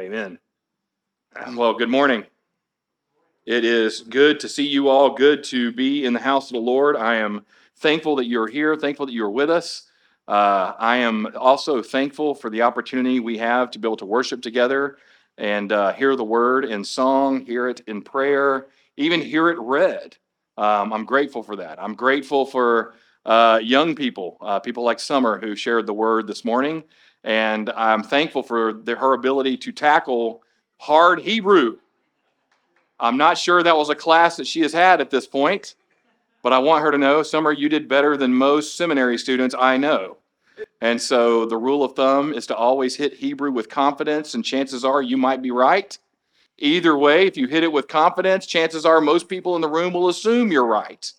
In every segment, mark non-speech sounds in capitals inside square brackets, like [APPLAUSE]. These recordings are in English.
Amen. Well, good morning. It is good to see you all, good to be in the house of the Lord. I am thankful that you're here, thankful that you're with us. Uh, I am also thankful for the opportunity we have to be able to worship together and uh, hear the word in song, hear it in prayer, even hear it read. Um, I'm grateful for that. I'm grateful for uh, young people, uh, people like Summer who shared the word this morning. And I'm thankful for the, her ability to tackle hard Hebrew. I'm not sure that was a class that she has had at this point, but I want her to know, Summer, you did better than most seminary students I know. And so the rule of thumb is to always hit Hebrew with confidence, and chances are you might be right. Either way, if you hit it with confidence, chances are most people in the room will assume you're right.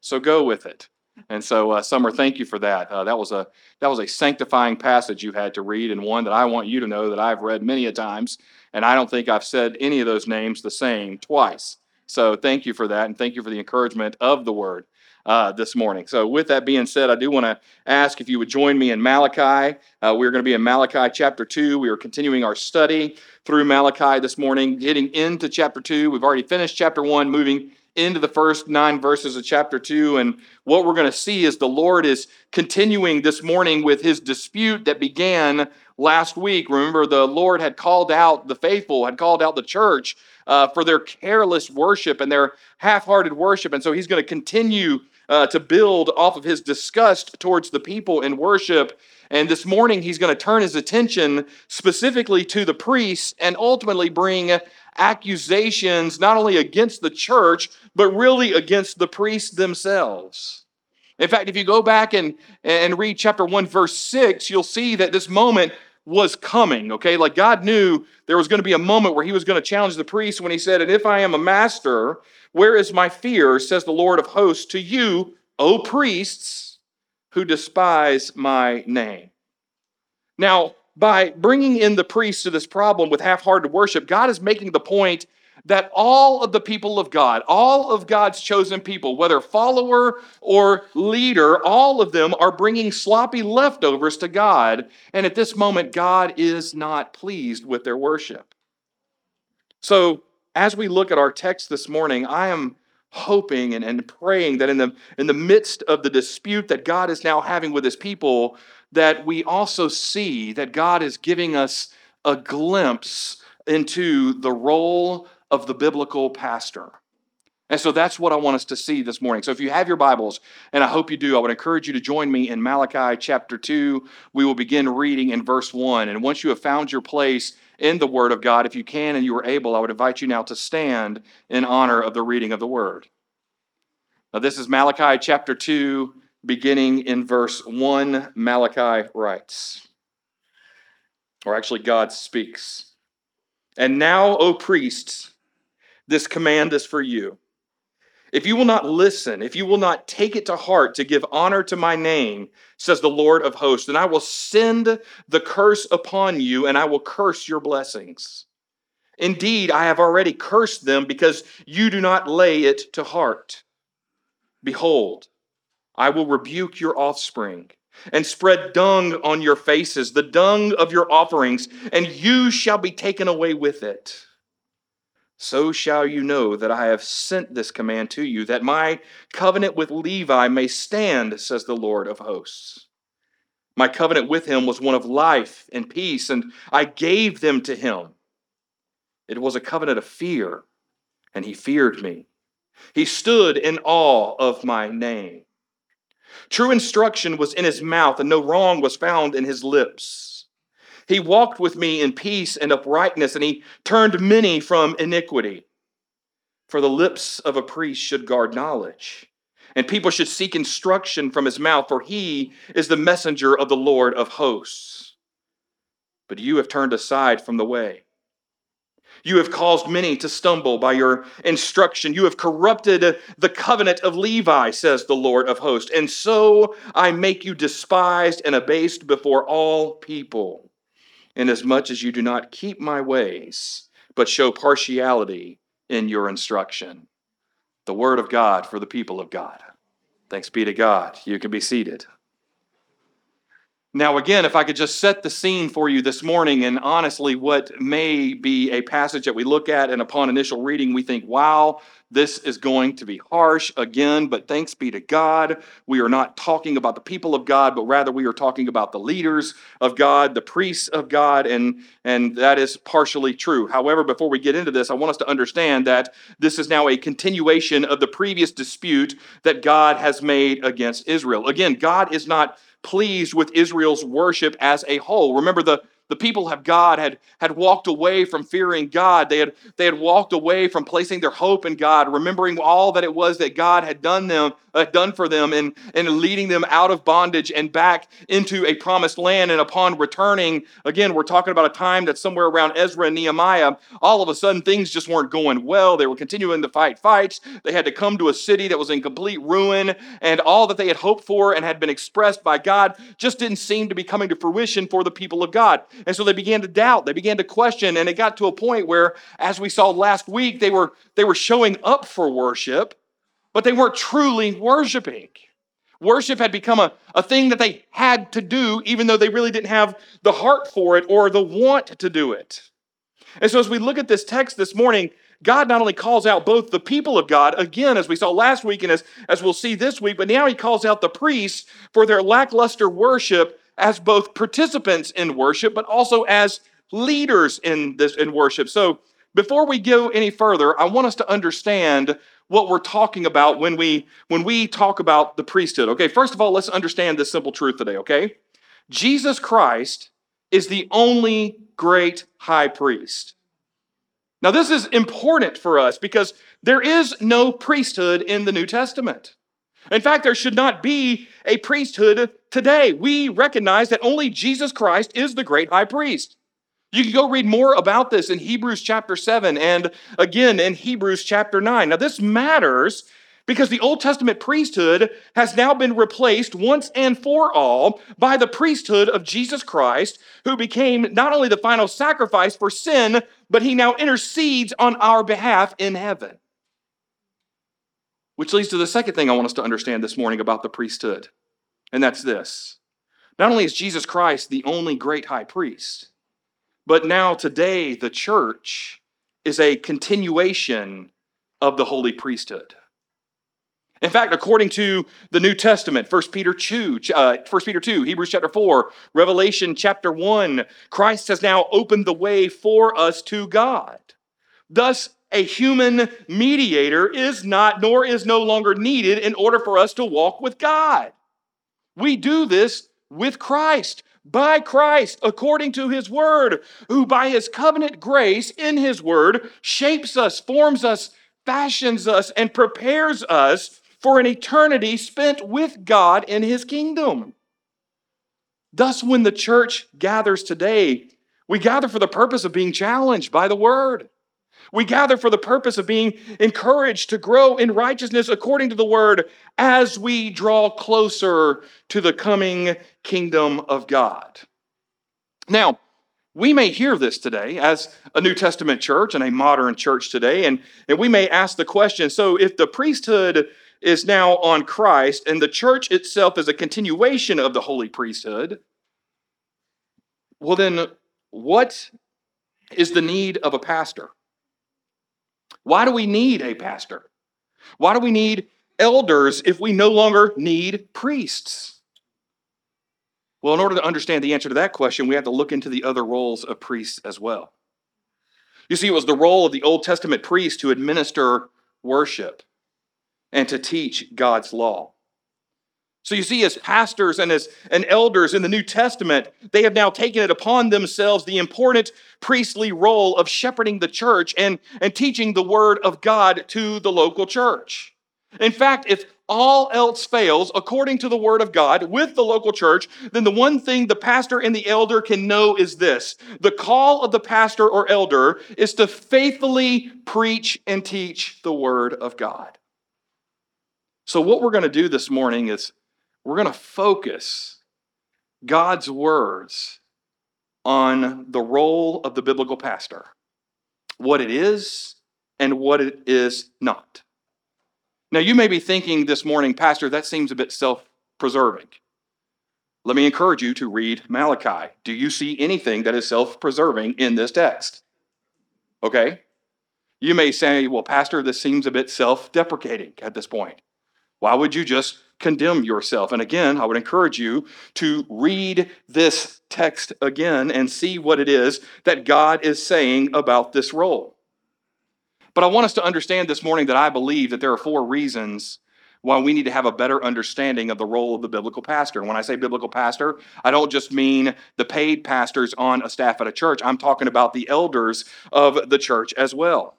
So go with it. And so, uh, Summer, thank you for that. Uh, that was a that was a sanctifying passage you had to read, and one that I want you to know that I've read many a times, and I don't think I've said any of those names the same twice. So, thank you for that, and thank you for the encouragement of the Word uh, this morning. So, with that being said, I do want to ask if you would join me in Malachi. Uh, we're going to be in Malachi chapter two. We are continuing our study through Malachi this morning, getting into chapter two. We've already finished chapter one, moving into the first nine verses of chapter 2. And what we're going to see is the Lord is continuing this morning with his dispute that began last week. Remember, the Lord had called out the faithful, had called out the church uh, for their careless worship and their half hearted worship. And so he's going to continue uh, to build off of his disgust towards the people in worship. And this morning, he's going to turn his attention specifically to the priests and ultimately bring accusations not only against the church, but really against the priests themselves. In fact, if you go back and, and read chapter 1, verse 6, you'll see that this moment was coming, okay? Like God knew there was going to be a moment where he was going to challenge the priests when he said, And if I am a master, where is my fear, says the Lord of hosts, to you, O priests, who despise my name. Now, by bringing in the priests to this problem with half hearted worship, God is making the point that all of the people of God, all of God's chosen people, whether follower or leader, all of them are bringing sloppy leftovers to God. And at this moment, God is not pleased with their worship. So, as we look at our text this morning, I am hoping and, and praying that in the, in the midst of the dispute that God is now having with his people, that we also see that God is giving us a glimpse into the role of the biblical pastor. And so that's what I want us to see this morning. So if you have your Bibles, and I hope you do, I would encourage you to join me in Malachi chapter 2. We will begin reading in verse 1. And once you have found your place in the Word of God, if you can and you are able, I would invite you now to stand in honor of the reading of the Word. Now, this is Malachi chapter 2, beginning in verse 1. Malachi writes, or actually, God speaks. And now, O priests, this command is for you. If you will not listen, if you will not take it to heart to give honor to my name, says the Lord of hosts, then I will send the curse upon you and I will curse your blessings. Indeed, I have already cursed them because you do not lay it to heart. Behold, I will rebuke your offspring and spread dung on your faces, the dung of your offerings, and you shall be taken away with it so shall you know that I have sent this command to you, that my covenant with Levi may stand, says the Lord of hosts. My covenant with him was one of life and peace, and I gave them to him. It was a covenant of fear, and he feared me. He stood in awe of my name. True instruction was in his mouth, and no wrong was found in his lips. He walked with me in peace and uprightness, and he turned many from iniquity. For the lips of a priest should guard knowledge, and people should seek instruction from his mouth, for he is the messenger of the Lord of hosts. But you have turned aside from the way. You have caused many to stumble by your instruction. You have corrupted the covenant of Levi, says the Lord of hosts. And so I make you despised and abased before all people inasmuch as you do not keep my ways, but show partiality in your instruction. The word of God for the people of God. Thanks be to God. You can be seated. Now, again, if I could just set the scene for you this morning, and honestly, what may be a passage that we look at, and upon initial reading, we think, wow, this is going to be harsh again, but thanks be to God. We are not talking about the people of God, but rather we are talking about the leaders of God, the priests of God, and, and that is partially true. However, before we get into this, I want us to understand that this is now a continuation of the previous dispute that God has made against Israel. Again, God is not pleased with Israel's worship as a whole. Remember, the, the people of God had, had walked away from fearing God. They had, they had walked away from placing their hope in God, remembering all that it was that God had done them, uh, done for them and, and leading them out of bondage and back into a promised land. And upon returning, again, we're talking about a time that's somewhere around Ezra and Nehemiah. All of a sudden, things just weren't going well. They were continuing to fight fights. They had to come to a city that was in complete ruin, and all that they had hoped for and had been expressed by God just didn't seem to be coming to fruition for the people of God. And so they began to doubt, they began to question, and it got to a point where, as we saw last week, they were they were showing up for worship but they weren't truly worshiping. Worship had become a, a thing that they had to do, even though they really didn't have the heart for it or the want to do it. And so, as we look at this text this morning, God not only calls out both the people of God, again, as we saw last week and as, as we'll see this week, but now he calls out the priests for their lackluster worship as both participants in worship, but also as leaders in this in worship. So before we go any further, I want us to understand what we're talking about when we when we talk about the priesthood. Okay, first of all, let's understand this simple truth today, okay? Jesus Christ is the only great high priest. Now, this is important for us because there is no priesthood in the New Testament. In fact, there should not be a priesthood today. We recognize that only Jesus Christ is the great high priest. You can go read more about this in Hebrews chapter 7 and again in Hebrews chapter 9. Now, this matters because the Old Testament priesthood has now been replaced once and for all by the priesthood of Jesus Christ, who became not only the final sacrifice for sin, but he now intercedes on our behalf in heaven. Which leads to the second thing I want us to understand this morning about the priesthood, and that's this. Not only is Jesus Christ the only great high priest, but now, today, the church is a continuation of the holy priesthood. In fact, according to the New Testament, 1 Peter 2, uh, 1 Peter 2, Hebrews chapter 4, Revelation chapter 1, Christ has now opened the way for us to God. Thus, a human mediator is not, nor is no longer needed in order for us to walk with God. We do this with Christ by Christ according to his word, who by his covenant grace in his word shapes us, forms us, fashions us, and prepares us for an eternity spent with God in his kingdom. Thus, when the church gathers today, we gather for the purpose of being challenged by the word. We gather for the purpose of being encouraged to grow in righteousness according to the word as we draw closer to the coming kingdom of God. Now, we may hear this today as a New Testament church and a modern church today, and, and we may ask the question so if the priesthood is now on Christ and the church itself is a continuation of the holy priesthood, well, then what is the need of a pastor? Why do we need a pastor? Why do we need elders if we no longer need priests? Well, in order to understand the answer to that question, we have to look into the other roles of priests as well. You see, it was the role of the Old Testament priest to administer worship and to teach God's law. So you see, as pastors and as and elders in the New Testament, they have now taken it upon themselves the important priestly role of shepherding the church and, and teaching the word of God to the local church. In fact, if all else fails, according to the word of God, with the local church, then the one thing the pastor and the elder can know is this the call of the pastor or elder is to faithfully preach and teach the word of God. So, what we're going to do this morning is we're going to focus God's words on the role of the biblical pastor, what it is and what it is not. Now, you may be thinking this morning, Pastor, that seems a bit self preserving. Let me encourage you to read Malachi. Do you see anything that is self preserving in this text? Okay? You may say, well, Pastor, this seems a bit self deprecating at this point. Why would you just condemn yourself? And again, I would encourage you to read this text again and see what it is that God is saying about this role. But I want us to understand this morning that I believe that there are four reasons why we need to have a better understanding of the role of the biblical pastor. And when I say biblical pastor, I don't just mean the paid pastors on a staff at a church, I'm talking about the elders of the church as well.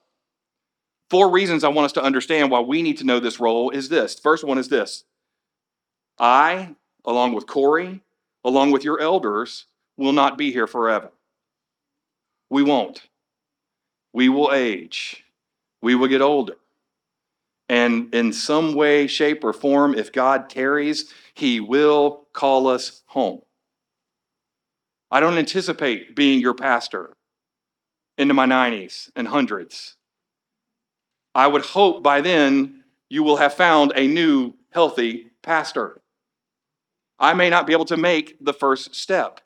Four reasons I want us to understand why we need to know this role is this. First one is this I, along with Corey, along with your elders, will not be here forever. We won't. We will age. We will get older. And in some way, shape, or form, if God tarries, He will call us home. I don't anticipate being your pastor into my 90s and hundreds. I would hope by then you will have found a new, healthy pastor. I may not be able to make the first step.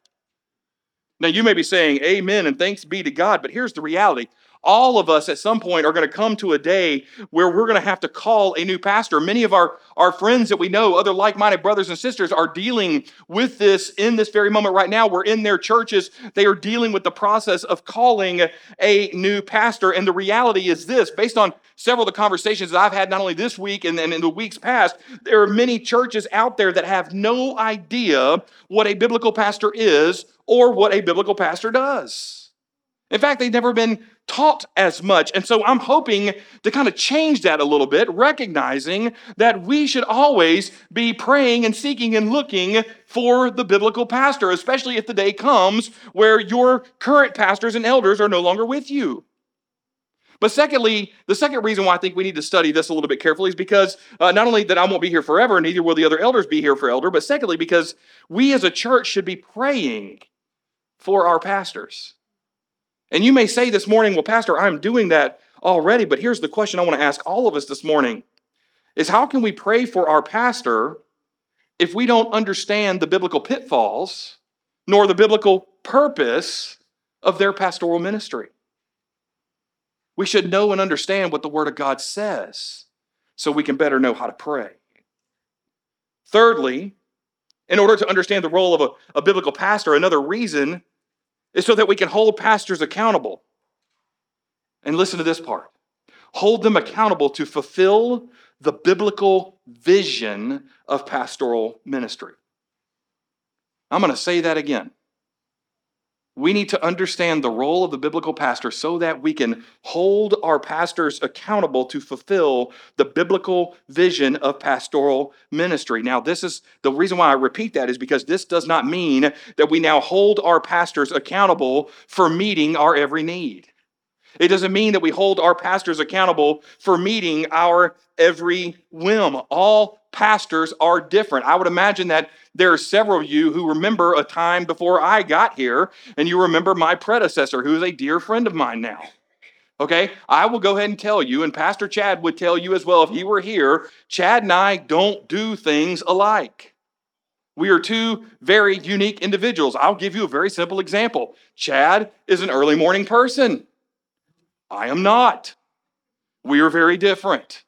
Now, you may be saying, Amen and thanks be to God, but here's the reality all of us at some point are going to come to a day where we're going to have to call a new pastor. Many of our, our friends that we know, other like minded brothers and sisters, are dealing with this in this very moment right now. We're in their churches, they are dealing with the process of calling a new pastor. And the reality is this based on several of the conversations that I've had, not only this week and, and in the weeks past, there are many churches out there that have no idea what a biblical pastor is or what a biblical pastor does. In fact, they've never been taught as much. And so I'm hoping to kind of change that a little bit, recognizing that we should always be praying and seeking and looking for the biblical pastor, especially if the day comes where your current pastors and elders are no longer with you. But secondly, the second reason why I think we need to study this a little bit carefully is because uh, not only that I won't be here forever, neither will the other elders be here for elder, but secondly, because we as a church should be praying for our pastors. And you may say this morning, well, Pastor, I'm doing that already, but here's the question I want to ask all of us this morning is how can we pray for our pastor if we don't understand the biblical pitfalls nor the biblical purpose of their pastoral ministry? We should know and understand what the Word of God says so we can better know how to pray. Thirdly, in order to understand the role of a, a biblical pastor, another reason is so that we can hold pastors accountable. And listen to this part hold them accountable to fulfill the biblical vision of pastoral ministry. I'm going to say that again we need to understand the role of the biblical pastor so that we can hold our pastors accountable to fulfill the biblical vision of pastoral ministry. Now, this is the reason why I repeat that is because this does not mean that we now hold our pastors accountable for meeting our every need. It doesn't mean that we hold our pastors accountable for meeting our every whim. All pastors are different. I would imagine that there are several of you who remember a time before I got here, and you remember my predecessor, who is a dear friend of mine now. Okay, I will go ahead and tell you, and Pastor Chad would tell you as well if he were here. Chad and I don't do things alike. We are two very unique individuals. I'll give you a very simple example. Chad is an early morning person. I am not. We are very different.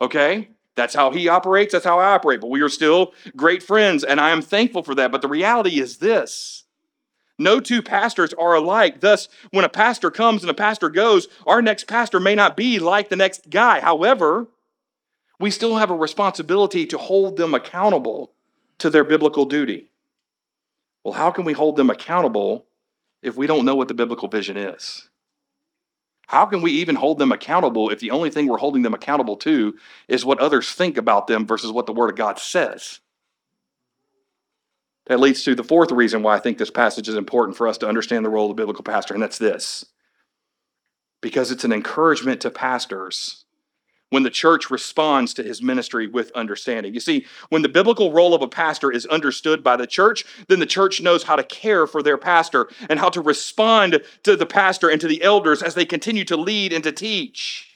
Okay? That's how he operates, that's how I operate. But we are still great friends, and I am thankful for that. But the reality is this no two pastors are alike. Thus, when a pastor comes and a pastor goes, our next pastor may not be like the next guy. However, we still have a responsibility to hold them accountable to their biblical duty. Well, how can we hold them accountable if we don't know what the biblical vision is? How can we even hold them accountable if the only thing we're holding them accountable to is what others think about them versus what the Word of God says? That leads to the fourth reason why I think this passage is important for us to understand the role of the biblical pastor, and that's this because it's an encouragement to pastors when the church responds to his ministry with understanding. You see, when the biblical role of a pastor is understood by the church, then the church knows how to care for their pastor and how to respond to the pastor and to the elders as they continue to lead and to teach.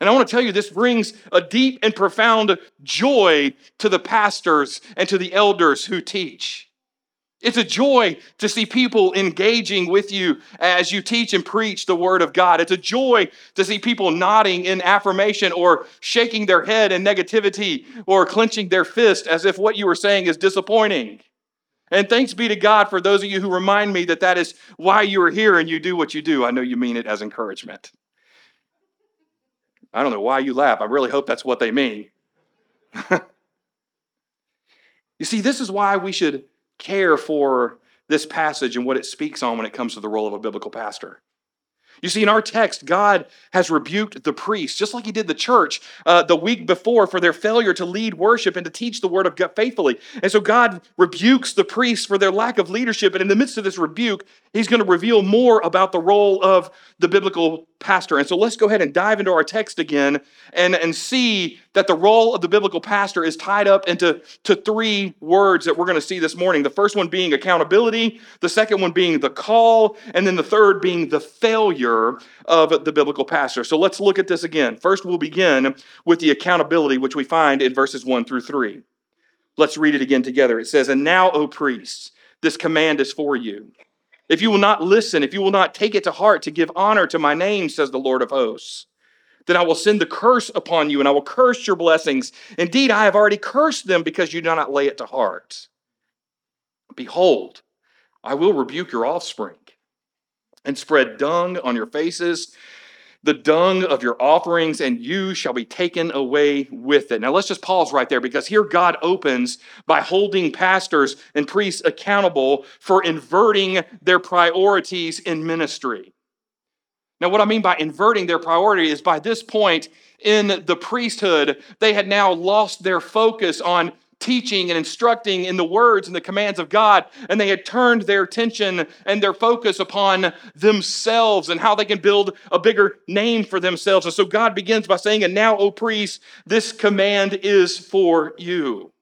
And I want to tell you, this brings a deep and profound joy to the pastors and to the elders who teach. It's a joy to see people engaging with you as you teach and preach the Word of God. It's a joy to see people nodding in affirmation or shaking their head in negativity or clenching their fist as if what you were saying is disappointing. And thanks be to God for those of you who remind me that that is why you are here and you do what you do. I know you mean it as encouragement. I don't know why you laugh. I really hope that's what they mean. [LAUGHS] you see, this is why we should care for this passage and what it speaks on when it comes to the role of a biblical pastor. You see, in our text, God has rebuked the priests, just like He did the church uh, the week before for their failure to lead worship and to teach the Word of God faithfully. And so God rebukes the priests for their lack of leadership. And in the midst of this rebuke, He's going to reveal more about the role of the biblical pastor. And so let's go ahead and dive into our text again and, and see that the role of the biblical pastor is tied up into to three words that we're going to see this morning. The first one being accountability, the second one being the call, and then the third being the failure of the biblical pastor. So let's look at this again. First, we'll begin with the accountability, which we find in verses 1 through 3. Let's read it again together. It says, And now, O priests, this command is for you if you will not listen, if you will not take it to heart to give honor to my name, says the Lord of hosts, then I will send the curse upon you and I will curse your blessings. Indeed, I have already cursed them because you do not lay it to heart. Behold, I will rebuke your offspring and spread dung on your faces the dung of your offerings, and you shall be taken away with it. Now, let's just pause right there because here God opens by holding pastors and priests accountable for inverting their priorities in ministry. Now, what I mean by inverting their priority is by this point in the priesthood, they had now lost their focus on teaching and instructing in the words and the commands of God, and they had turned their attention and their focus upon themselves and how they can build a bigger name for themselves. And so God begins by saying, And now, O priests, this command is for you.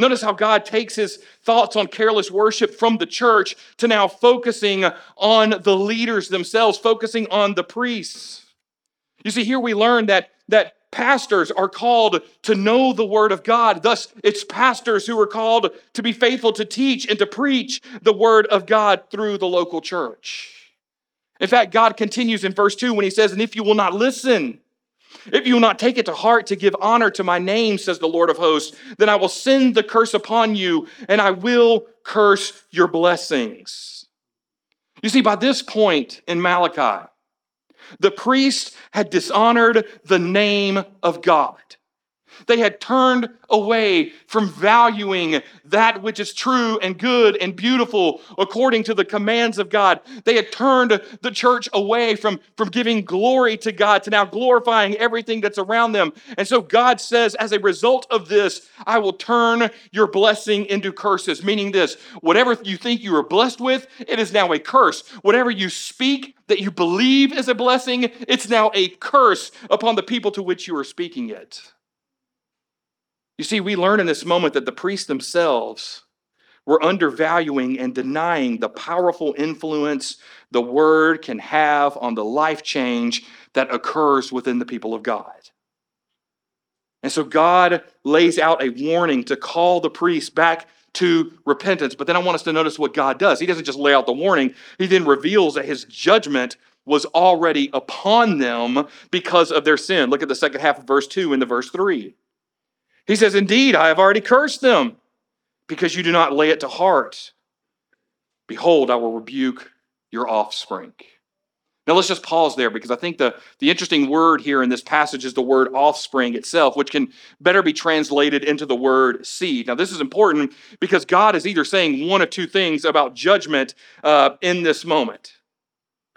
Notice how God takes his thoughts on careless worship from the church to now focusing on the leaders themselves, focusing on the priests. You see, here we learn that, that pastors are called to know the Word of God. Thus, it's pastors who are called to be faithful to teach and to preach the Word of God through the local church. In fact, God continues in verse 2 when he says, And if you will not listen, if you will not take it to heart to give honor to my name, says the Lord of hosts, then I will send the curse upon you and I will curse your blessings. You see, by this point in Malachi, the priest had dishonored the name of God. They had turned away from valuing that which is true and good and beautiful according to the commands of God. They had turned the church away from, from giving glory to God to now glorifying everything that's around them. And so God says, as a result of this, I will turn your blessing into curses, meaning this whatever you think you are blessed with, it is now a curse. Whatever you speak, that you believe is a blessing, it's now a curse upon the people to which you are speaking it. You see, we learn in this moment that the priests themselves were undervaluing and denying the powerful influence the word can have on the life change that occurs within the people of God. And so God lays out a warning to call the priests back to repentance. But then I want us to notice what God does. He doesn't just lay out the warning, He then reveals that His judgment was already upon them because of their sin. Look at the second half of verse 2 and the verse 3. He says, Indeed, I have already cursed them because you do not lay it to heart. Behold, I will rebuke your offspring. Now let's just pause there because I think the, the interesting word here in this passage is the word offspring itself, which can better be translated into the word seed. Now, this is important because God is either saying one of two things about judgment uh, in this moment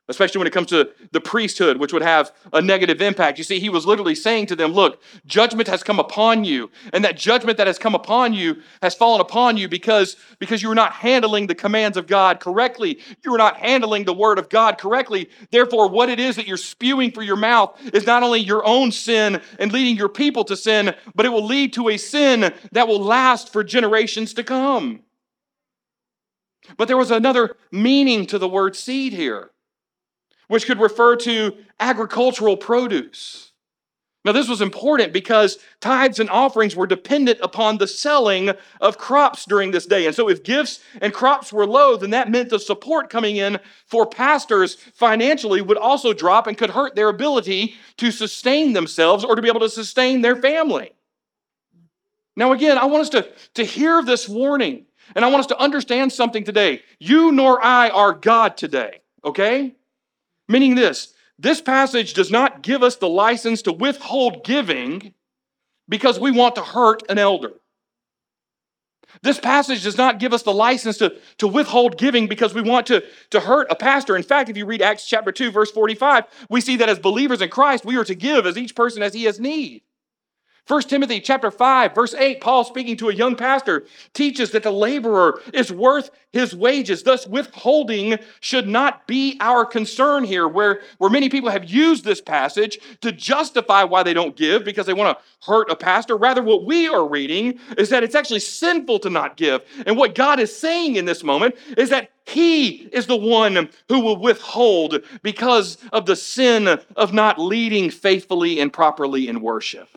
especially when it comes to the priesthood, which would have a negative impact. You see, he was literally saying to them, Look, judgment has come upon you, and that judgment that has come upon you has fallen upon you because, because you are not handling the commands of God correctly. You are not handling the word of God correctly. Therefore, what it is that you're spewing for your mouth is not only your own sin and leading your people to sin, but it will lead to a sin that will last for generations to come. But there was another meaning to the word seed here which could refer to agricultural produce. Now, this was important because tithes and offerings were dependent upon the selling of crops during this day. And so, if gifts and crops were low, then that meant the support coming in for pastors financially would also drop and could hurt their ability to sustain themselves or to be able to sustain their family. Now, again, I want us to, to hear this warning and I want us to understand something today. You nor I are God today, okay? Meaning this this passage does not give us the license to withhold giving because we want to hurt an elder. This passage does not give us the license to, to withhold giving because we want to, to hurt a pastor. In fact, if you read Acts chapter 2, verse 45, we see that as believers in Christ, we are to give as each person as he has need. 1 Timothy chapter 5 verse 8 Paul speaking to a young pastor teaches that the laborer is worth his wages. Thus withholding should not be our concern here where where many people have used this passage to justify why they don't give because they want to hurt a pastor. Rather what we are reading is that it's actually sinful to not give. And what God is saying in this moment is that he is the one who will withhold because of the sin of not leading faithfully and properly in worship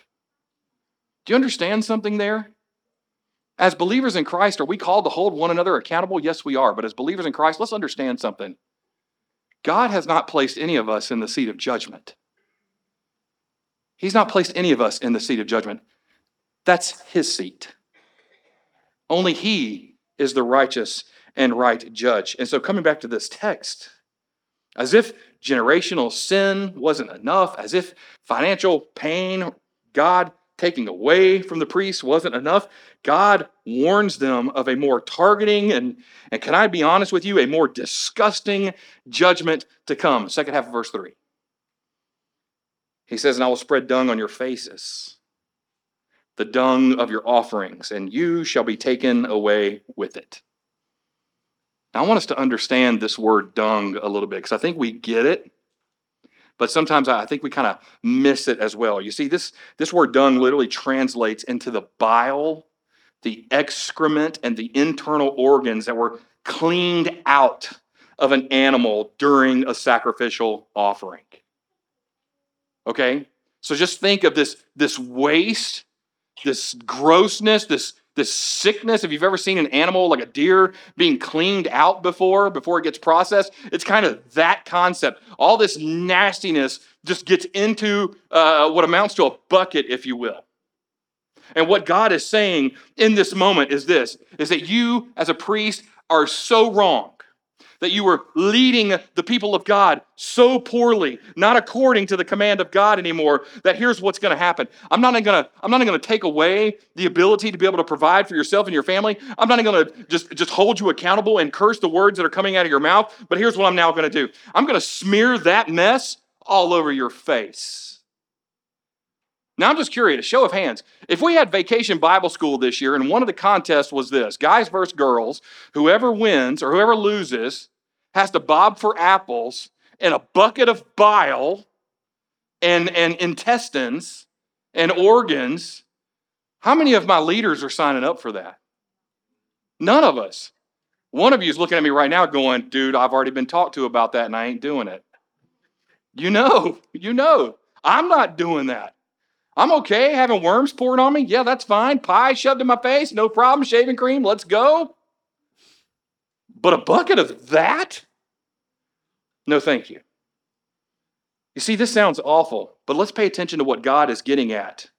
do you understand something there? As believers in Christ, are we called to hold one another accountable? Yes, we are. But as believers in Christ, let's understand something. God has not placed any of us in the seat of judgment. He's not placed any of us in the seat of judgment. That's his seat. Only he is the righteous and right judge. And so, coming back to this text, as if generational sin wasn't enough, as if financial pain, God taking away from the priests wasn't enough, God warns them of a more targeting and, and can I be honest with you, a more disgusting judgment to come. Second half of verse 3. He says, And I will spread dung on your faces, the dung of your offerings, and you shall be taken away with it. Now, I want us to understand this word dung a little bit because I think we get it but sometimes I think we kind of miss it as well. You see, this, this word dung literally translates into the bile, the excrement, and the internal organs that were cleaned out of an animal during a sacrificial offering. Okay? So just think of this, this waste, this grossness, this this sickness. If you've ever seen an animal like a deer being cleaned out before, before it gets processed, it's kind of that concept. All this nastiness just gets into uh, what amounts to a bucket, if you will. And what God is saying in this moment is this is that you, as a priest, are so wrong that you were leading the people of God so poorly, not according to the command of God anymore, that here's what's going to happen. I'm not going to I'm not going to take away the ability to be able to provide for yourself and your family. I'm not going to just just hold you accountable and curse the words that are coming out of your mouth, but here's what I'm now going to do. I'm going to smear that mess all over your face. Now, I'm just curious, show of hands. If we had vacation Bible school this year and one of the contests was this guys versus girls, whoever wins or whoever loses has to bob for apples in a bucket of bile and, and intestines and organs, how many of my leaders are signing up for that? None of us. One of you is looking at me right now going, dude, I've already been talked to about that and I ain't doing it. You know, you know, I'm not doing that. I'm okay having worms poured on me. Yeah, that's fine. Pie shoved in my face, no problem. Shaving cream, let's go. But a bucket of that? No, thank you. You see, this sounds awful, but let's pay attention to what God is getting at.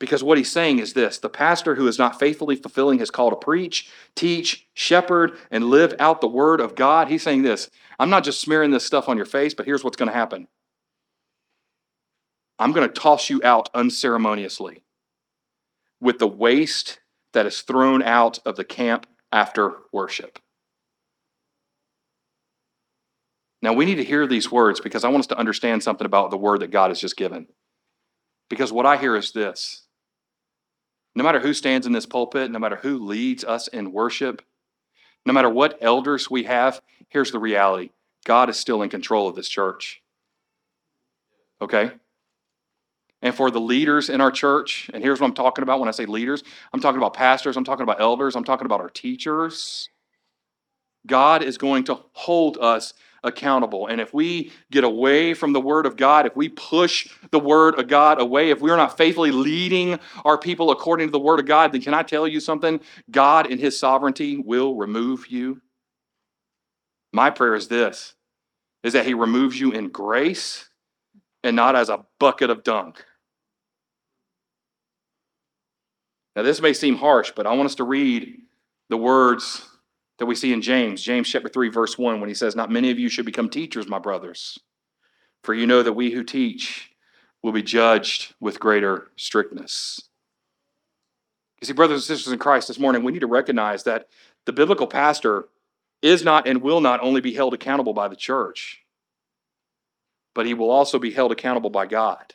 Because what he's saying is this the pastor who is not faithfully fulfilling his call to preach, teach, shepherd, and live out the word of God, he's saying this I'm not just smearing this stuff on your face, but here's what's going to happen I'm going to toss you out unceremoniously with the waste that is thrown out of the camp after worship. Now, we need to hear these words because I want us to understand something about the word that God has just given. Because what I hear is this no matter who stands in this pulpit, no matter who leads us in worship, no matter what elders we have, here's the reality God is still in control of this church. Okay? And for the leaders in our church. And here's what I'm talking about when I say leaders I'm talking about pastors, I'm talking about elders, I'm talking about our teachers. God is going to hold us accountable. And if we get away from the Word of God, if we push the Word of God away, if we're not faithfully leading our people according to the Word of God, then can I tell you something? God, in His sovereignty, will remove you. My prayer is this is that He removes you in grace and not as a bucket of dung. Now, this may seem harsh, but I want us to read the words that we see in James, James chapter 3, verse 1, when he says, Not many of you should become teachers, my brothers, for you know that we who teach will be judged with greater strictness. You see, brothers and sisters in Christ, this morning, we need to recognize that the biblical pastor is not and will not only be held accountable by the church, but he will also be held accountable by God.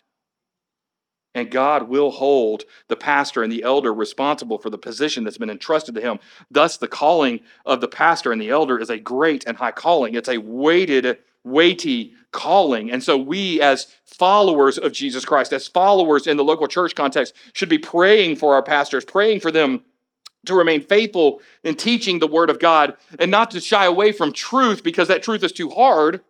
And God will hold the pastor and the elder responsible for the position that's been entrusted to him. Thus, the calling of the pastor and the elder is a great and high calling. It's a weighted, weighty calling. And so, we, as followers of Jesus Christ, as followers in the local church context, should be praying for our pastors, praying for them to remain faithful in teaching the word of God and not to shy away from truth because that truth is too hard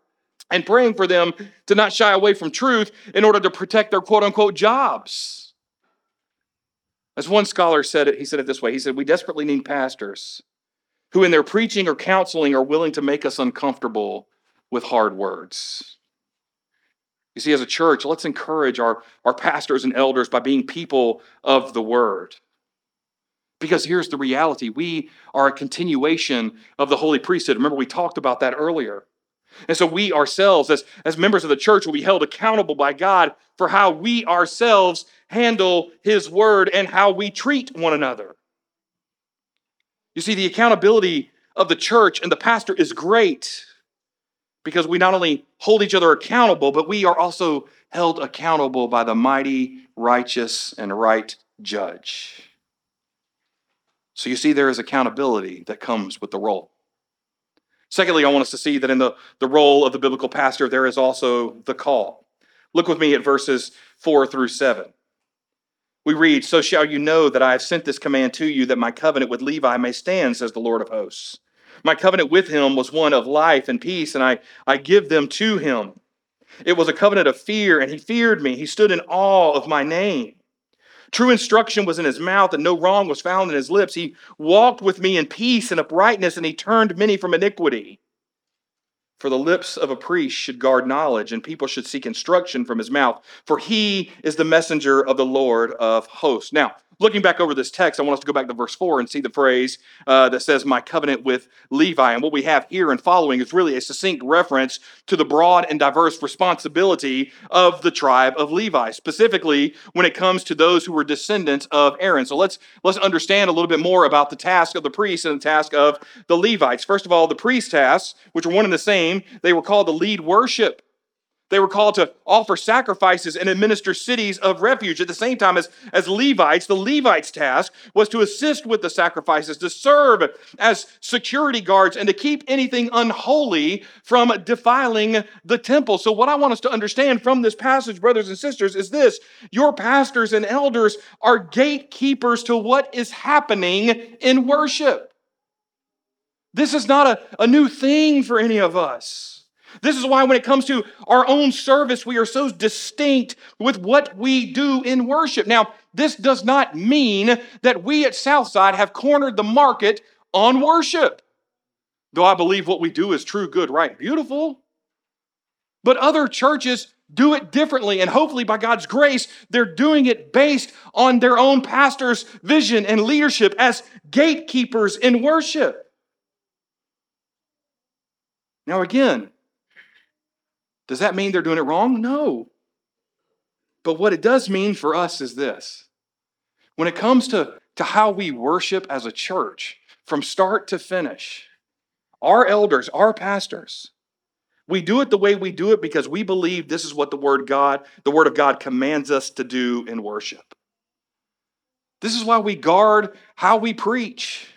and praying for them to not shy away from truth in order to protect their quote unquote jobs. As one scholar said it, he said it this way He said, We desperately need pastors who, in their preaching or counseling, are willing to make us uncomfortable with hard words. You see, as a church, let's encourage our, our pastors and elders by being people of the word. Because here's the reality we are a continuation of the holy priesthood. Remember, we talked about that earlier. And so we ourselves, as, as members of the church, will be held accountable by God for how we ourselves handle His word and how we treat one another. You see, the accountability of the church and the pastor is great because we not only hold each other accountable, but we are also held accountable by the mighty, righteous, and right judge. So you see, there is accountability that comes with the role. Secondly, I want us to see that in the, the role of the biblical pastor, there is also the call. Look with me at verses 4 through 7. We read, So shall you know that I have sent this command to you, that my covenant with Levi may stand, says the Lord of hosts. My covenant with him was one of life and peace, and I, I give them to him. It was a covenant of fear, and he feared me. He stood in awe of my name. True instruction was in his mouth, and no wrong was found in his lips. He walked with me in peace and uprightness, and he turned many from iniquity. For the lips of a priest should guard knowledge, and people should seek instruction from his mouth, for he is the messenger of the Lord of hosts. Now, looking back over this text, I want us to go back to verse 4 and see the phrase uh, that says, My covenant with Levi. And what we have here and following is really a succinct reference to the broad and diverse responsibility of the tribe of Levi, specifically when it comes to those who were descendants of Aaron. So let's, let's understand a little bit more about the task of the priests and the task of the Levites. First of all, the priest tasks, which are one and the same, they were called to lead worship. They were called to offer sacrifices and administer cities of refuge. At the same time as, as Levites, the Levites' task was to assist with the sacrifices, to serve as security guards, and to keep anything unholy from defiling the temple. So, what I want us to understand from this passage, brothers and sisters, is this your pastors and elders are gatekeepers to what is happening in worship. This is not a, a new thing for any of us. This is why, when it comes to our own service, we are so distinct with what we do in worship. Now, this does not mean that we at Southside have cornered the market on worship. Though I believe what we do is true, good, right, beautiful. But other churches do it differently, and hopefully, by God's grace, they're doing it based on their own pastor's vision and leadership as gatekeepers in worship. Now, again, does that mean they're doing it wrong? No. But what it does mean for us is this when it comes to, to how we worship as a church, from start to finish, our elders, our pastors, we do it the way we do it because we believe this is what the word God, the word of God commands us to do in worship. This is why we guard how we preach.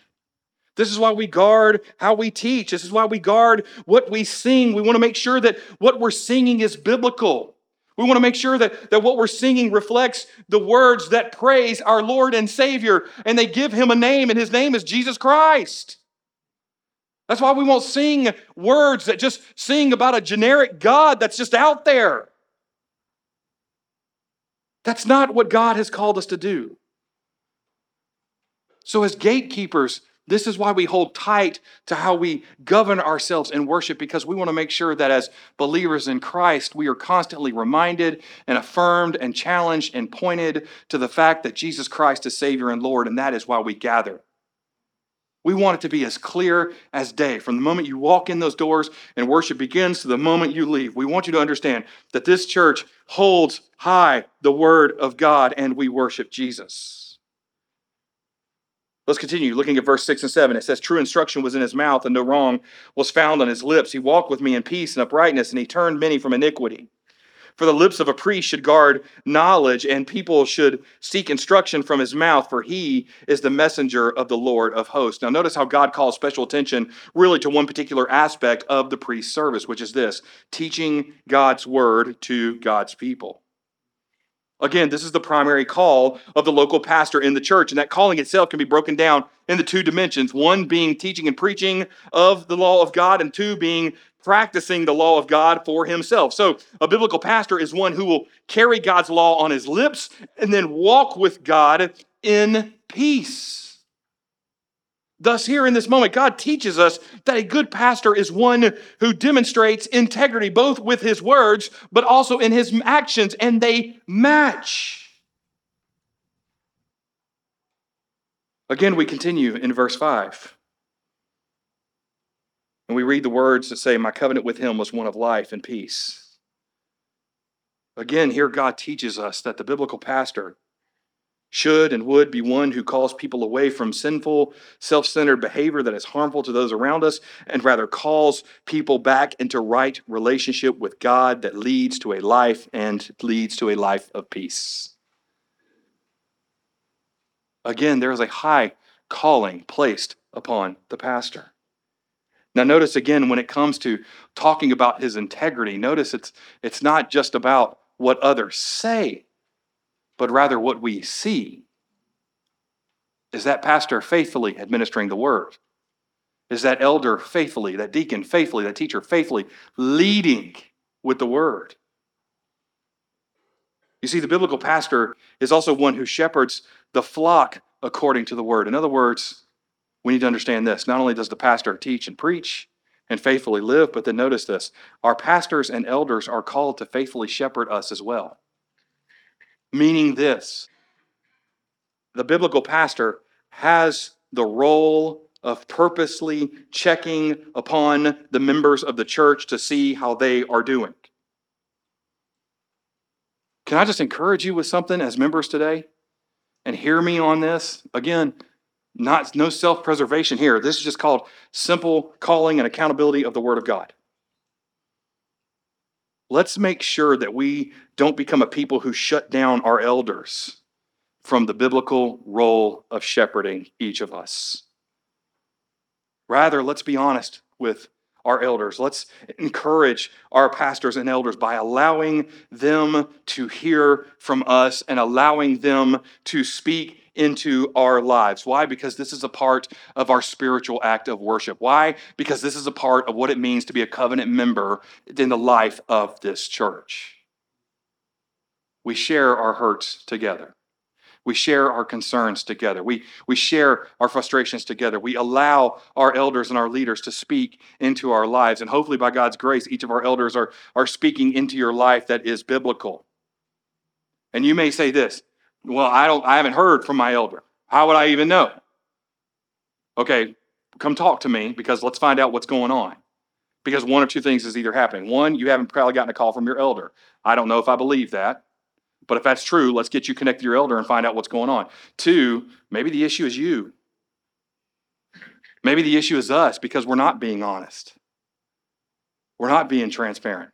This is why we guard how we teach. This is why we guard what we sing. We want to make sure that what we're singing is biblical. We want to make sure that, that what we're singing reflects the words that praise our Lord and Savior, and they give him a name, and his name is Jesus Christ. That's why we won't sing words that just sing about a generic God that's just out there. That's not what God has called us to do. So, as gatekeepers, this is why we hold tight to how we govern ourselves in worship because we want to make sure that as believers in Christ, we are constantly reminded and affirmed and challenged and pointed to the fact that Jesus Christ is Savior and Lord, and that is why we gather. We want it to be as clear as day. From the moment you walk in those doors and worship begins to the moment you leave, we want you to understand that this church holds high the Word of God and we worship Jesus. Let's continue looking at verse 6 and 7. It says, True instruction was in his mouth, and no wrong was found on his lips. He walked with me in peace and uprightness, and he turned many from iniquity. For the lips of a priest should guard knowledge, and people should seek instruction from his mouth, for he is the messenger of the Lord of hosts. Now, notice how God calls special attention really to one particular aspect of the priest's service, which is this teaching God's word to God's people. Again, this is the primary call of the local pastor in the church, and that calling itself can be broken down into two dimensions one being teaching and preaching of the law of God, and two being practicing the law of God for himself. So, a biblical pastor is one who will carry God's law on his lips and then walk with God in peace. Thus, here in this moment, God teaches us that a good pastor is one who demonstrates integrity both with his words, but also in his actions, and they match. Again, we continue in verse 5. And we read the words that say, My covenant with him was one of life and peace. Again, here God teaches us that the biblical pastor should and would be one who calls people away from sinful, self centered behavior that is harmful to those around us, and rather calls people back into right relationship with God that leads to a life and leads to a life of peace. Again, there is a high calling placed upon the pastor. Now, notice again when it comes to talking about his integrity, notice it's, it's not just about what others say but rather what we see. Is that pastor faithfully administering the word? Is that elder faithfully, that deacon faithfully, that teacher faithfully leading with the word? You see, the biblical pastor is also one who shepherds the flock according to the word. In other words, we need to understand this. Not only does the pastor teach and preach and faithfully live, but then notice this our pastors and elders are called to faithfully shepherd us as well meaning this the biblical pastor has the role of purposely checking upon the members of the church to see how they are doing. Can I just encourage you with something as members today? And hear me on this. Again, not no self-preservation here. This is just called simple calling and accountability of the word of God. Let's make sure that we don't become a people who shut down our elders from the biblical role of shepherding each of us. Rather, let's be honest with our elders. Let's encourage our pastors and elders by allowing them to hear from us and allowing them to speak into our lives. Why? Because this is a part of our spiritual act of worship. Why? Because this is a part of what it means to be a covenant member in the life of this church. We share our hurts together. We share our concerns together. We, we share our frustrations together. We allow our elders and our leaders to speak into our lives. And hopefully, by God's grace, each of our elders are, are speaking into your life that is biblical. And you may say this well, I don't I haven't heard from my elder. How would I even know? Okay, come talk to me because let's find out what's going on. Because one or two things is either happening. One, you haven't probably gotten a call from your elder. I don't know if I believe that. But if that's true, let's get you connected to your elder and find out what's going on. Two, maybe the issue is you. Maybe the issue is us because we're not being honest. We're not being transparent.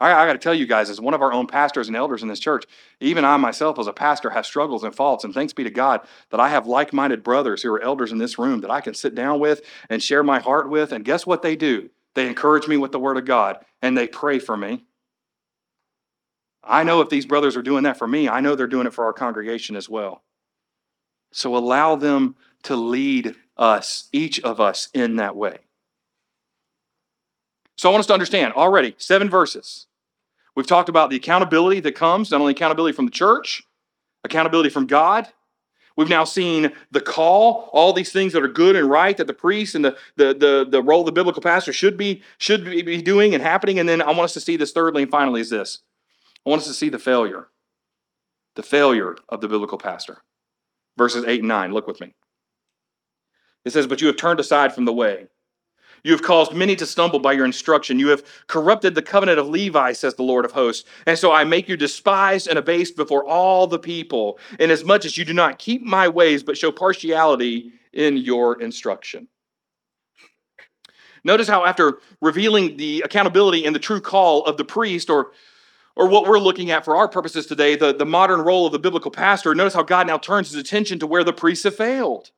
I, I got to tell you guys, as one of our own pastors and elders in this church, even I myself as a pastor have struggles and faults. And thanks be to God that I have like minded brothers who are elders in this room that I can sit down with and share my heart with. And guess what they do? They encourage me with the word of God and they pray for me. I know if these brothers are doing that for me, I know they're doing it for our congregation as well. So allow them to lead us, each of us, in that way. So I want us to understand already seven verses. We've talked about the accountability that comes, not only accountability from the church, accountability from God. We've now seen the call, all these things that are good and right that the priest and the, the, the, the role of the biblical pastor should be, should be doing and happening. And then I want us to see this thirdly and finally is this. I want us to see the failure. The failure of the biblical pastor. Verses 8 and 9. Look with me. It says, But you have turned aside from the way you have caused many to stumble by your instruction. You have corrupted the covenant of Levi, says the Lord of hosts. And so I make you despised and abased before all the people, inasmuch as you do not keep my ways, but show partiality in your instruction. Notice how, after revealing the accountability and the true call of the priest, or or what we're looking at for our purposes today, the, the modern role of the biblical pastor, notice how God now turns his attention to where the priests have failed.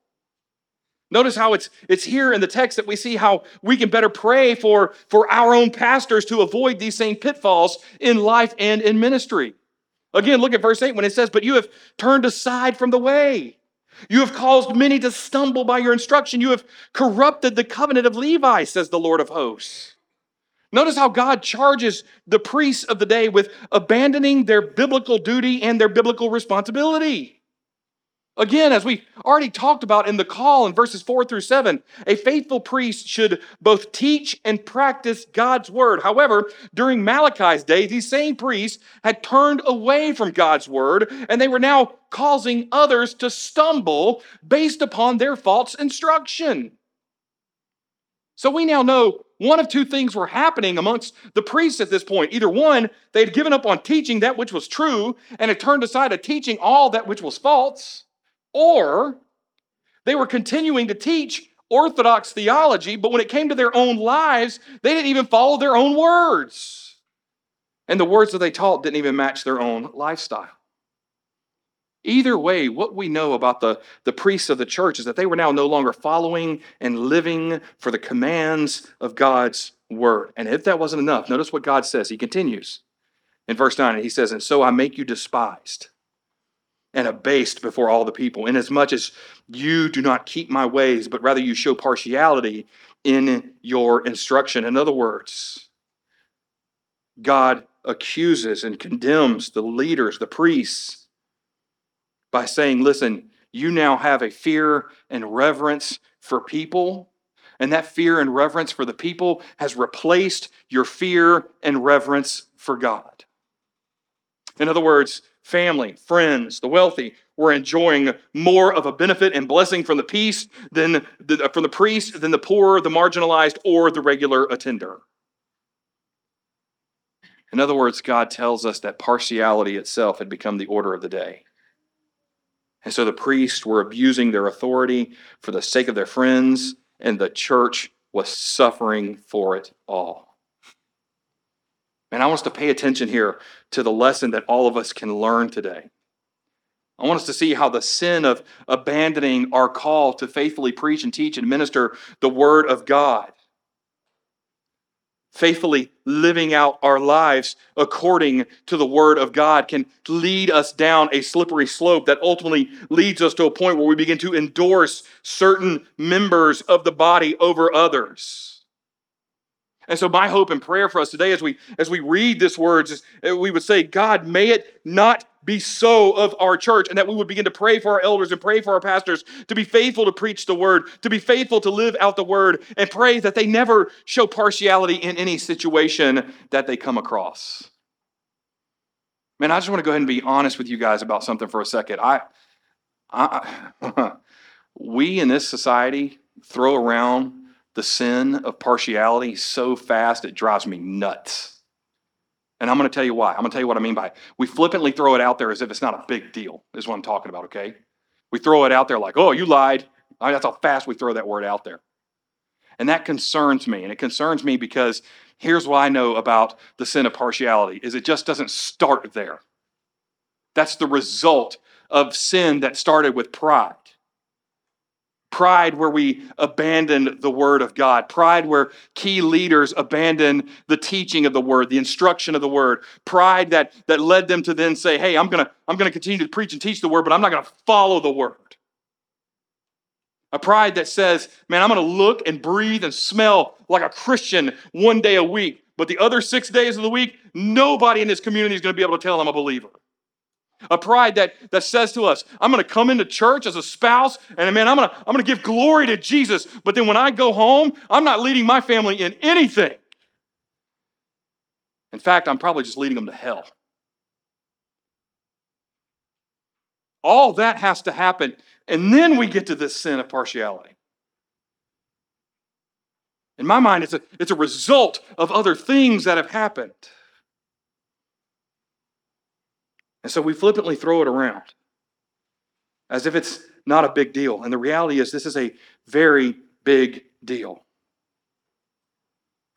Notice how it's, it's here in the text that we see how we can better pray for, for our own pastors to avoid these same pitfalls in life and in ministry. Again, look at verse 8 when it says, But you have turned aside from the way. You have caused many to stumble by your instruction. You have corrupted the covenant of Levi, says the Lord of hosts. Notice how God charges the priests of the day with abandoning their biblical duty and their biblical responsibility. Again, as we already talked about in the call in verses 4 through 7, a faithful priest should both teach and practice God's word. However, during Malachi's day, these same priests had turned away from God's word and they were now causing others to stumble based upon their false instruction. So we now know one of two things were happening amongst the priests at this point. Either one, they had given up on teaching that which was true and had turned aside to teaching all that which was false or they were continuing to teach orthodox theology, but when it came to their own lives, they didn't even follow their own words. And the words that they taught didn't even match their own lifestyle. Either way, what we know about the, the priests of the church is that they were now no longer following and living for the commands of God's word. And if that wasn't enough, notice what God says. He continues in verse 9, and he says, And so I make you despised and abased before all the people, inasmuch as you do not keep my ways, but rather you show partiality in your instruction. In other words, God accuses and condemns the leaders, the priests, by saying, Listen, you now have a fear and reverence for people. And that fear and reverence for the people has replaced your fear and reverence for God. In other words, family, friends, the wealthy were enjoying more of a benefit and blessing from the peace than the, uh, from the priest than the poor, the marginalized, or the regular attender. In other words, God tells us that partiality itself had become the order of the day. And so the priests were abusing their authority for the sake of their friends, and the church was suffering for it all. And I want us to pay attention here to the lesson that all of us can learn today. I want us to see how the sin of abandoning our call to faithfully preach and teach and minister the Word of God, faithfully living out our lives according to the Word of God, can lead us down a slippery slope that ultimately leads us to a point where we begin to endorse certain members of the body over others. And so my hope and prayer for us today as we as we read this words is uh, we would say, God, may it not be so of our church, and that we would begin to pray for our elders and pray for our pastors to be faithful to preach the word, to be faithful to live out the word, and pray that they never show partiality in any situation that they come across. Man, I just want to go ahead and be honest with you guys about something for a second. I, I [LAUGHS] we in this society throw around the sin of partiality so fast it drives me nuts. And I'm going to tell you why. I'm going to tell you what I mean by it. we flippantly throw it out there as if it's not a big deal, is what I'm talking about, okay? We throw it out there like, oh, you lied. I mean, that's how fast we throw that word out there. And that concerns me. And it concerns me because here's what I know about the sin of partiality is it just doesn't start there. That's the result of sin that started with pride. Pride, where we abandon the word of God. Pride, where key leaders abandon the teaching of the word, the instruction of the word. Pride that, that led them to then say, hey, I'm going to I'm to continue to preach and teach the word, but I'm not going to follow the word. A pride that says, man, I'm going to look and breathe and smell like a Christian one day a week, but the other six days of the week, nobody in this community is going to be able to tell I'm a believer. A pride that, that says to us, I'm going to come into church as a spouse, and man, I'm going to I'm going to give glory to Jesus, but then when I go home, I'm not leading my family in anything. In fact, I'm probably just leading them to hell. All that has to happen. And then we get to this sin of partiality. In my mind, it's a, it's a result of other things that have happened. And so we flippantly throw it around as if it's not a big deal. And the reality is, this is a very big deal.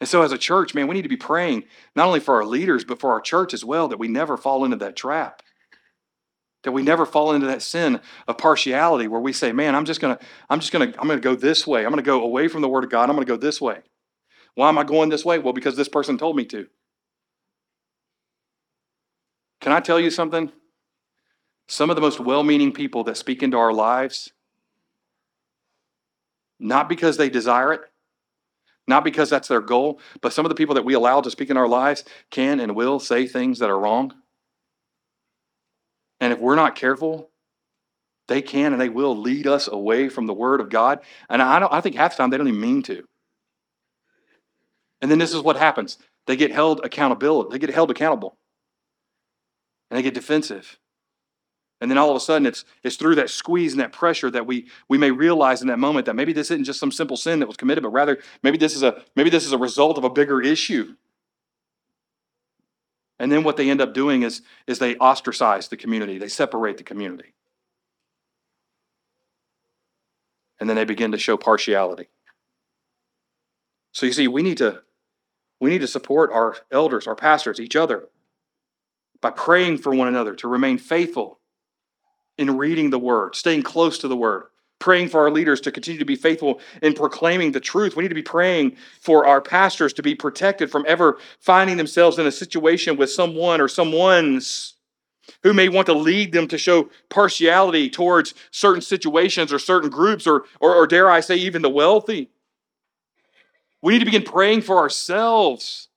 And so, as a church, man, we need to be praying not only for our leaders, but for our church as well, that we never fall into that trap. That we never fall into that sin of partiality where we say, man, I'm just gonna, I'm just gonna, I'm gonna go this way. I'm gonna go away from the word of God. I'm gonna go this way. Why am I going this way? Well, because this person told me to. Can I tell you something? Some of the most well meaning people that speak into our lives, not because they desire it, not because that's their goal, but some of the people that we allow to speak in our lives can and will say things that are wrong. And if we're not careful, they can and they will lead us away from the Word of God. And I, don't, I think half the time they don't even mean to. And then this is what happens they get held accountable. They get held accountable. And they get defensive. And then all of a sudden, it's, it's through that squeeze and that pressure that we, we may realize in that moment that maybe this isn't just some simple sin that was committed, but rather maybe this is a, maybe this is a result of a bigger issue. And then what they end up doing is, is they ostracize the community, they separate the community. And then they begin to show partiality. So you see, we need to we need to support our elders, our pastors, each other by praying for one another to remain faithful in reading the word, staying close to the word, praying for our leaders to continue to be faithful in proclaiming the truth. We need to be praying for our pastors to be protected from ever finding themselves in a situation with someone or someone's who may want to lead them to show partiality towards certain situations or certain groups or, or, or dare I say, even the wealthy. We need to begin praying for ourselves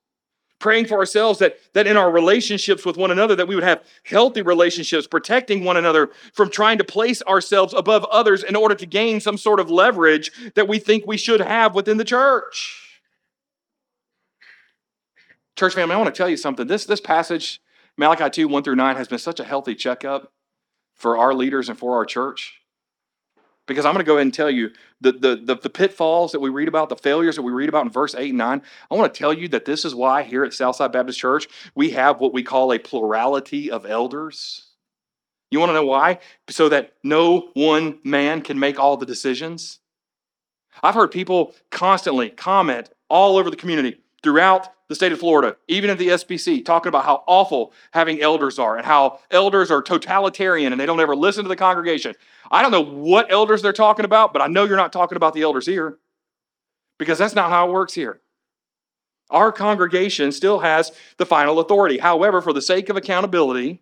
praying for ourselves that, that in our relationships with one another that we would have healthy relationships protecting one another from trying to place ourselves above others in order to gain some sort of leverage that we think we should have within the church. Church family i want to tell you something. This, this passage malachi 2 1 through 9 has been such a healthy checkup for our leaders and for our church because I'm going to go ahead and tell you the, the, the, the, pitfalls that we read about, the failures that we read about in verse 8 and 9. I want to tell you that this is why here at Southside Baptist Church we have what we call a plurality of elders. You want to know why? So that no one man can make all the decisions. I've heard people constantly comment all over the community throughout the state of Florida, even at the SBC, talking about how awful having elders are and how elders are totalitarian and they don't ever listen to the congregation. I don't know what elders they're talking about, but I know you're not talking about the elders here because that's not how it works here. Our congregation still has the final authority. However, for the sake of accountability,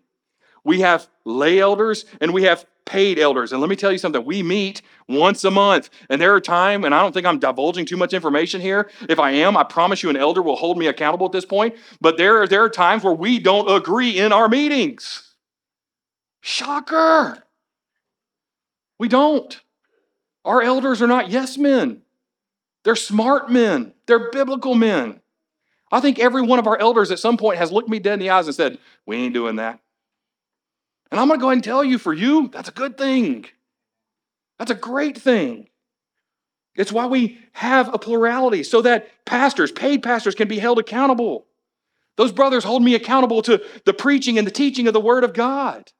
we have lay elders and we have paid elders. And let me tell you something, we meet once a month. And there are times, and I don't think I'm divulging too much information here. If I am, I promise you an elder will hold me accountable at this point. But there, there are times where we don't agree in our meetings. Shocker. We don't. Our elders are not yes men. They're smart men. They're biblical men. I think every one of our elders at some point has looked me dead in the eyes and said, We ain't doing that. And I'm going to go ahead and tell you for you, that's a good thing. That's a great thing. It's why we have a plurality so that pastors, paid pastors, can be held accountable. Those brothers hold me accountable to the preaching and the teaching of the Word of God.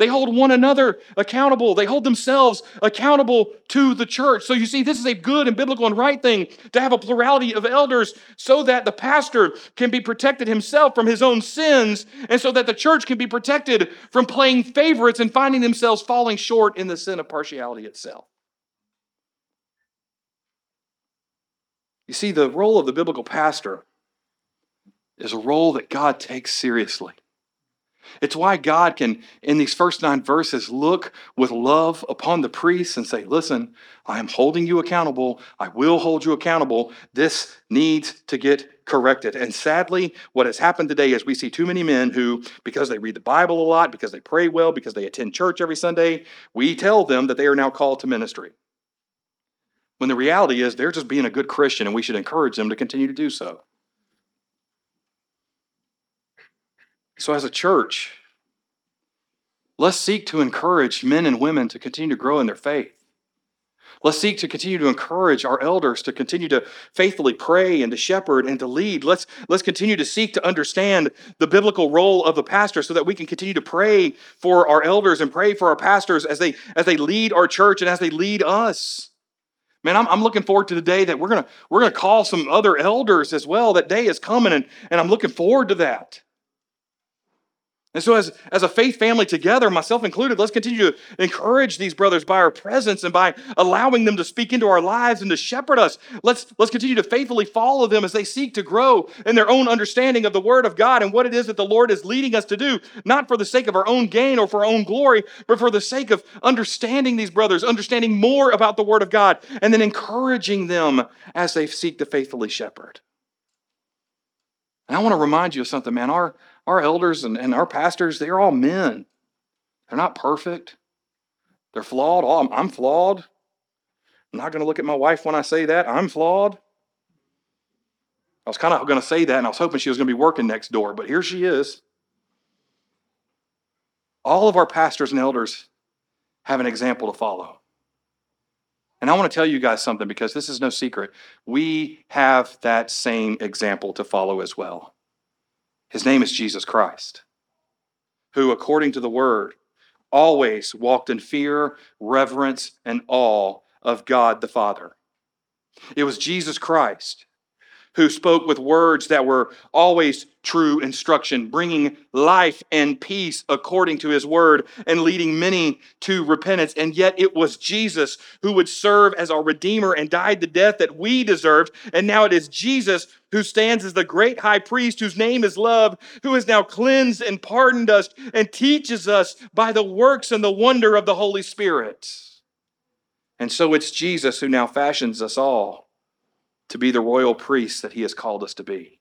They hold one another accountable. They hold themselves accountable to the church. So you see, this is a good and biblical and right thing to have a plurality of elders so that the pastor can be protected himself from his own sins and so that the church can be protected from playing favorites and finding themselves falling short in the sin of partiality itself. You see, the role of the biblical pastor is a role that God takes seriously. It's why God can, in these first nine verses, look with love upon the priests and say, Listen, I am holding you accountable. I will hold you accountable. This needs to get corrected. And sadly, what has happened today is we see too many men who, because they read the Bible a lot, because they pray well, because they attend church every Sunday, we tell them that they are now called to ministry. When the reality is they're just being a good Christian and we should encourage them to continue to do so. So, as a church, let's seek to encourage men and women to continue to grow in their faith. Let's seek to continue to encourage our elders to continue to faithfully pray and to shepherd and to lead. Let's, let's continue to seek to understand the biblical role of the pastor so that we can continue to pray for our elders and pray for our pastors as they, as they lead our church and as they lead us. Man, I'm, I'm looking forward to the day that we're going to we're gonna call some other elders as well. That day is coming, and, and I'm looking forward to that. And so, as, as a faith family together, myself included, let's continue to encourage these brothers by our presence and by allowing them to speak into our lives and to shepherd us. Let's, let's continue to faithfully follow them as they seek to grow in their own understanding of the Word of God and what it is that the Lord is leading us to do, not for the sake of our own gain or for our own glory, but for the sake of understanding these brothers, understanding more about the Word of God, and then encouraging them as they seek to faithfully shepherd. And I want to remind you of something, man. Our, our elders and, and our pastors, they're all men. They're not perfect. They're flawed. Oh, I'm, I'm flawed. I'm not going to look at my wife when I say that. I'm flawed. I was kind of going to say that, and I was hoping she was going to be working next door, but here she is. All of our pastors and elders have an example to follow. And I want to tell you guys something because this is no secret. We have that same example to follow as well. His name is Jesus Christ, who, according to the word, always walked in fear, reverence, and awe of God the Father. It was Jesus Christ who spoke with words that were always true instruction, bringing life and peace according to his word and leading many to repentance. And yet it was Jesus who would serve as our Redeemer and died the death that we deserved. And now it is Jesus who stands as the great high priest, whose name is love, who has now cleansed and pardoned us and teaches us by the works and the wonder of the Holy Spirit. And so it's Jesus who now fashions us all to be the royal priests that he has called us to be.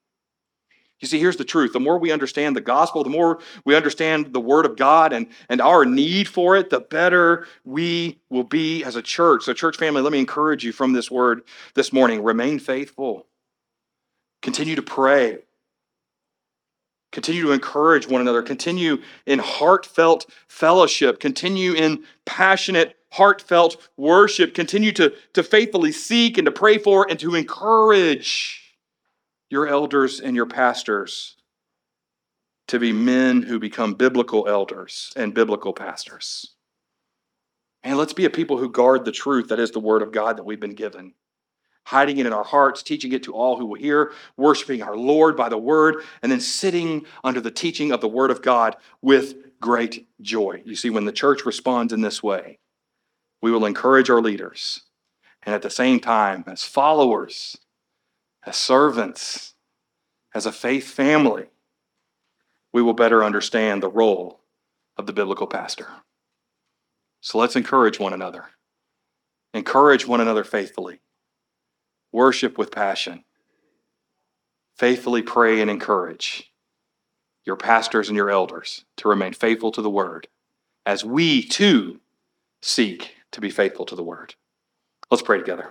You see, here's the truth. The more we understand the gospel, the more we understand the word of God and, and our need for it, the better we will be as a church. So, church family, let me encourage you from this word this morning remain faithful, continue to pray, continue to encourage one another, continue in heartfelt fellowship, continue in passionate heartfelt worship. Continue to, to faithfully seek and to pray for and to encourage your elders and your pastors to be men who become biblical elders and biblical pastors. And let's be a people who guard the truth that is the word of God that we've been given, hiding it in our hearts, teaching it to all who will hear, worshiping our Lord by the word, and then sitting under the teaching of the word of God with great joy. You see, when the church responds in this way, we will encourage our leaders. And at the same time, as followers, as servants, as a faith family, we will better understand the role of the biblical pastor. So let's encourage one another. Encourage one another faithfully. Worship with passion. Faithfully pray and encourage your pastors and your elders to remain faithful to the word as we too seek to be faithful to the word. Let's pray together.